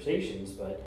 conversations, but